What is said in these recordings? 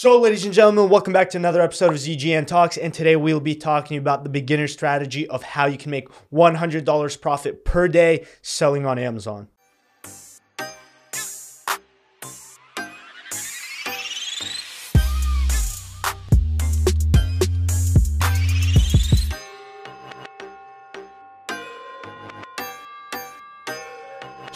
So, ladies and gentlemen, welcome back to another episode of ZGN Talks. And today we'll be talking about the beginner strategy of how you can make $100 profit per day selling on Amazon.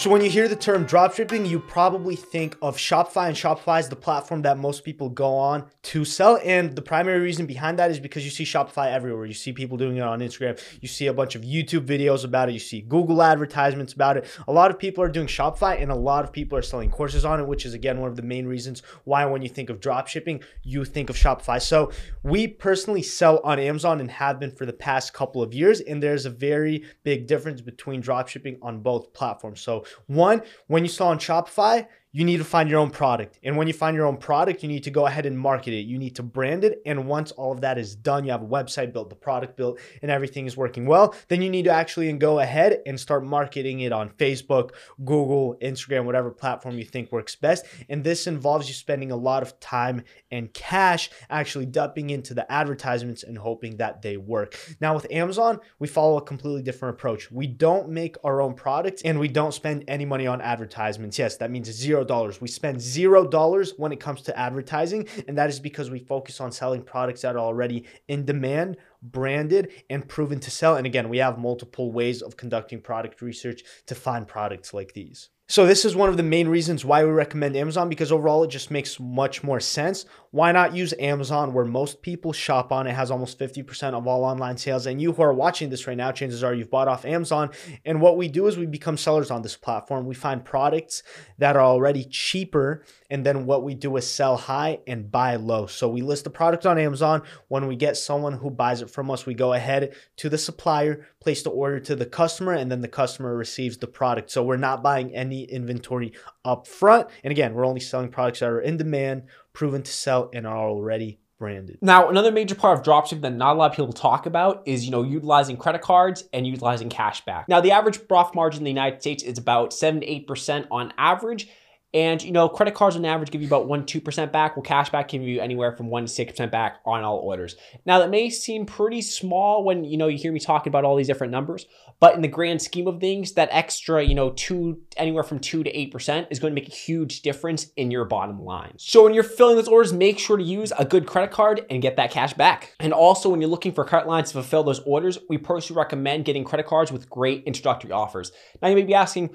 So when you hear the term dropshipping, you probably think of Shopify, and Shopify is the platform that most people go on to sell. And the primary reason behind that is because you see Shopify everywhere. You see people doing it on Instagram. You see a bunch of YouTube videos about it. You see Google advertisements about it. A lot of people are doing Shopify, and a lot of people are selling courses on it, which is again one of the main reasons why when you think of dropshipping, you think of Shopify. So we personally sell on Amazon and have been for the past couple of years. And there's a very big difference between dropshipping on both platforms. So one, when you saw on Shopify, you need to find your own product. And when you find your own product, you need to go ahead and market it. You need to brand it. And once all of that is done, you have a website built, the product built, and everything is working well, then you need to actually go ahead and start marketing it on Facebook, Google, Instagram, whatever platform you think works best. And this involves you spending a lot of time and cash actually dumping into the advertisements and hoping that they work. Now, with Amazon, we follow a completely different approach. We don't make our own products and we don't spend any money on advertisements. Yes, that means zero $0. We spend $0 when it comes to advertising, and that is because we focus on selling products that are already in demand, branded, and proven to sell. And again, we have multiple ways of conducting product research to find products like these. So this is one of the main reasons why we recommend Amazon because overall it just makes much more sense. Why not use Amazon where most people shop on? It has almost 50% of all online sales. And you who are watching this right now, chances are you've bought off Amazon. And what we do is we become sellers on this platform. We find products that are already cheaper. And then what we do is sell high and buy low. So we list the product on Amazon. When we get someone who buys it from us, we go ahead to the supplier, place the order to the customer, and then the customer receives the product. So we're not buying any inventory up front. And again, we're only selling products that are in demand, proven to sell, and are already branded. Now, another major part of dropshipping that not a lot of people talk about is, you know, utilizing credit cards and utilizing cash back. Now, the average profit margin in the United States is about 7 to 8% on average. And you know, credit cards on average give you about one two percent back. Well, cashback can give you anywhere from one to six percent back on all orders. Now that may seem pretty small when you know you hear me talking about all these different numbers, but in the grand scheme of things, that extra you know two anywhere from two to eight percent is going to make a huge difference in your bottom line. So when you're filling those orders, make sure to use a good credit card and get that cash back. And also when you're looking for credit lines to fulfill those orders, we personally recommend getting credit cards with great introductory offers. Now you may be asking,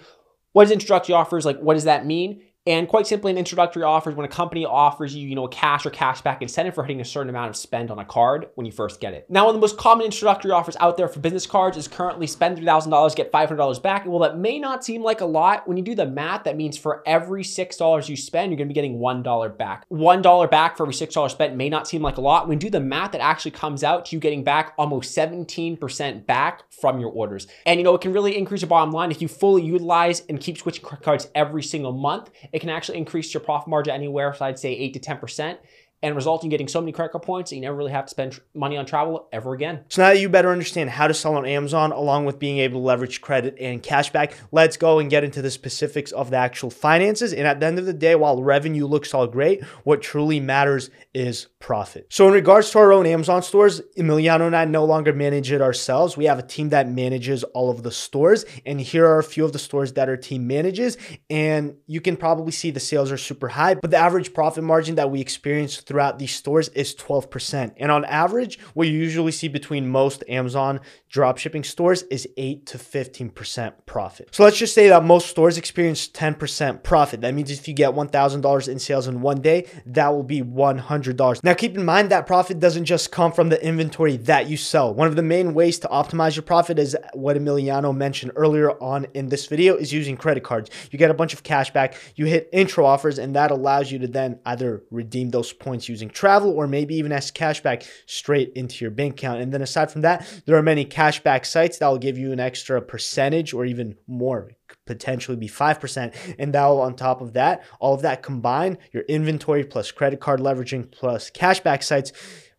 what is introductory offers? Like, what does that mean? And quite simply, an introductory offer is when a company offers you, you know, a cash or cashback incentive for hitting a certain amount of spend on a card when you first get it. Now, one of the most common introductory offers out there for business cards is currently spend $3,000, get $500 back. Well, that may not seem like a lot. When you do the math, that means for every $6 you spend, you're gonna be getting $1 back. $1 back for every $6 spent may not seem like a lot. When you do the math, that actually comes out to you getting back almost 17% back from your orders. And you know, it can really increase your bottom line if you fully utilize and keep switching cards every single month can actually increase your profit margin anywhere, so I'd say 8 to 10% and result in getting so many credit card points that you never really have to spend money on travel ever again. So now that you better understand how to sell on Amazon along with being able to leverage credit and cashback, let's go and get into the specifics of the actual finances. And at the end of the day, while revenue looks all great, what truly matters is profit. So in regards to our own Amazon stores, Emiliano and I no longer manage it ourselves. We have a team that manages all of the stores. And here are a few of the stores that our team manages. And you can probably see the sales are super high, but the average profit margin that we experience throughout these stores is 12%. And on average, what you usually see between most Amazon dropshipping stores is 8 to 15% profit. So let's just say that most stores experience 10% profit. That means if you get $1,000 in sales in one day, that will be $100. Now keep in mind that profit doesn't just come from the inventory that you sell. One of the main ways to optimize your profit is what Emiliano mentioned earlier on in this video is using credit cards. You get a bunch of cash back, you hit intro offers, and that allows you to then either redeem those points points using travel or maybe even as cashback straight into your bank account. And then aside from that, there are many cashback sites that will give you an extra percentage or even more potentially be 5%. And that will, on top of that, all of that combined, your inventory plus credit card leveraging plus cashback sites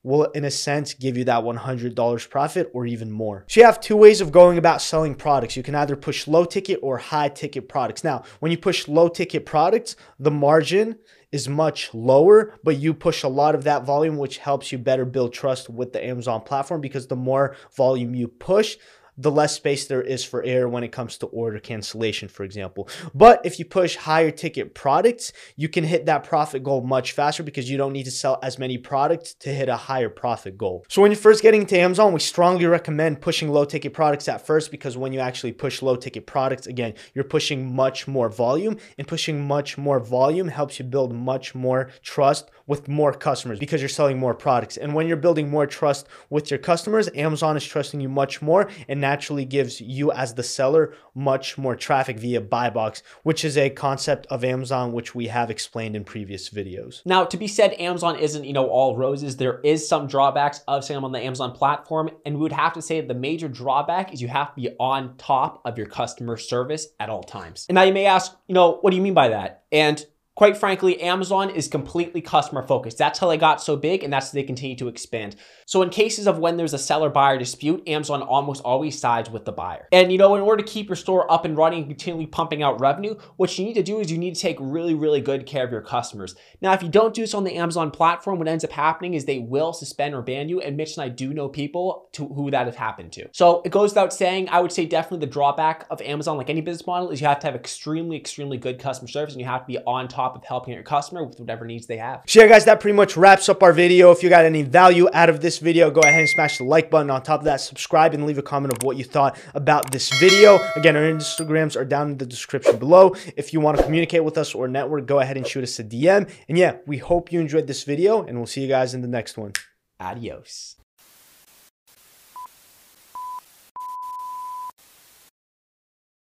will, in a sense, give you that $100 profit or even more. So you have two ways of going about selling products. You can either push low ticket or high ticket products. Now, when you push low ticket products, the margin is much lower, but you push a lot of that volume, which helps you better build trust with the Amazon platform because the more volume you push, the less space there is for error when it comes to order cancellation, for example. But if you push higher ticket products, you can hit that profit goal much faster because you don't need to sell as many products to hit a higher profit goal. So when you're first getting into Amazon, we strongly recommend pushing low ticket products at first because when you actually push low ticket products, again, you're pushing much more volume and pushing much more volume helps you build much more trust with more customers because you're selling more products. And when you're building more trust with your customers, Amazon is trusting you much more and naturally gives you as the seller much more traffic via buy box, which is a concept of Amazon which we have explained in previous videos. Now, to be said, Amazon isn't, you know, all roses. There is some drawbacks of selling on the Amazon platform, and we would have to say the major drawback is you have to be on top of your customer service at all times. And now you may ask, you know, what do you mean by that? And quite frankly, Amazon is completely customer focused. That's how they got so big and that's how they continue to expand. So in cases of when there's a seller buyer dispute, Amazon almost always sides with the buyer. And you know, in order to keep your store up and running and continually pumping out revenue, what you need to do is you need to take really, really good care of your customers. Now, if you don't do this on the Amazon platform, what ends up happening is they will suspend or ban you. And Mitch and I do know people to who that has happened to. So it goes without saying, I would say definitely the drawback of Amazon, like any business model, is you have to have extremely, extremely good customer service and you have to be on top top of helping your customer with whatever needs they have. So yeah, guys, that pretty much wraps up our video. If you got any value out of this video, go ahead and smash the like button. On top of that, subscribe and leave a comment of what you thought about this video. Again, our Instagrams are down in the description below. If you want to communicate with us or network, go ahead and shoot us a DM. And yeah, we hope you enjoyed this video and we'll see you guys in the next one. Adios.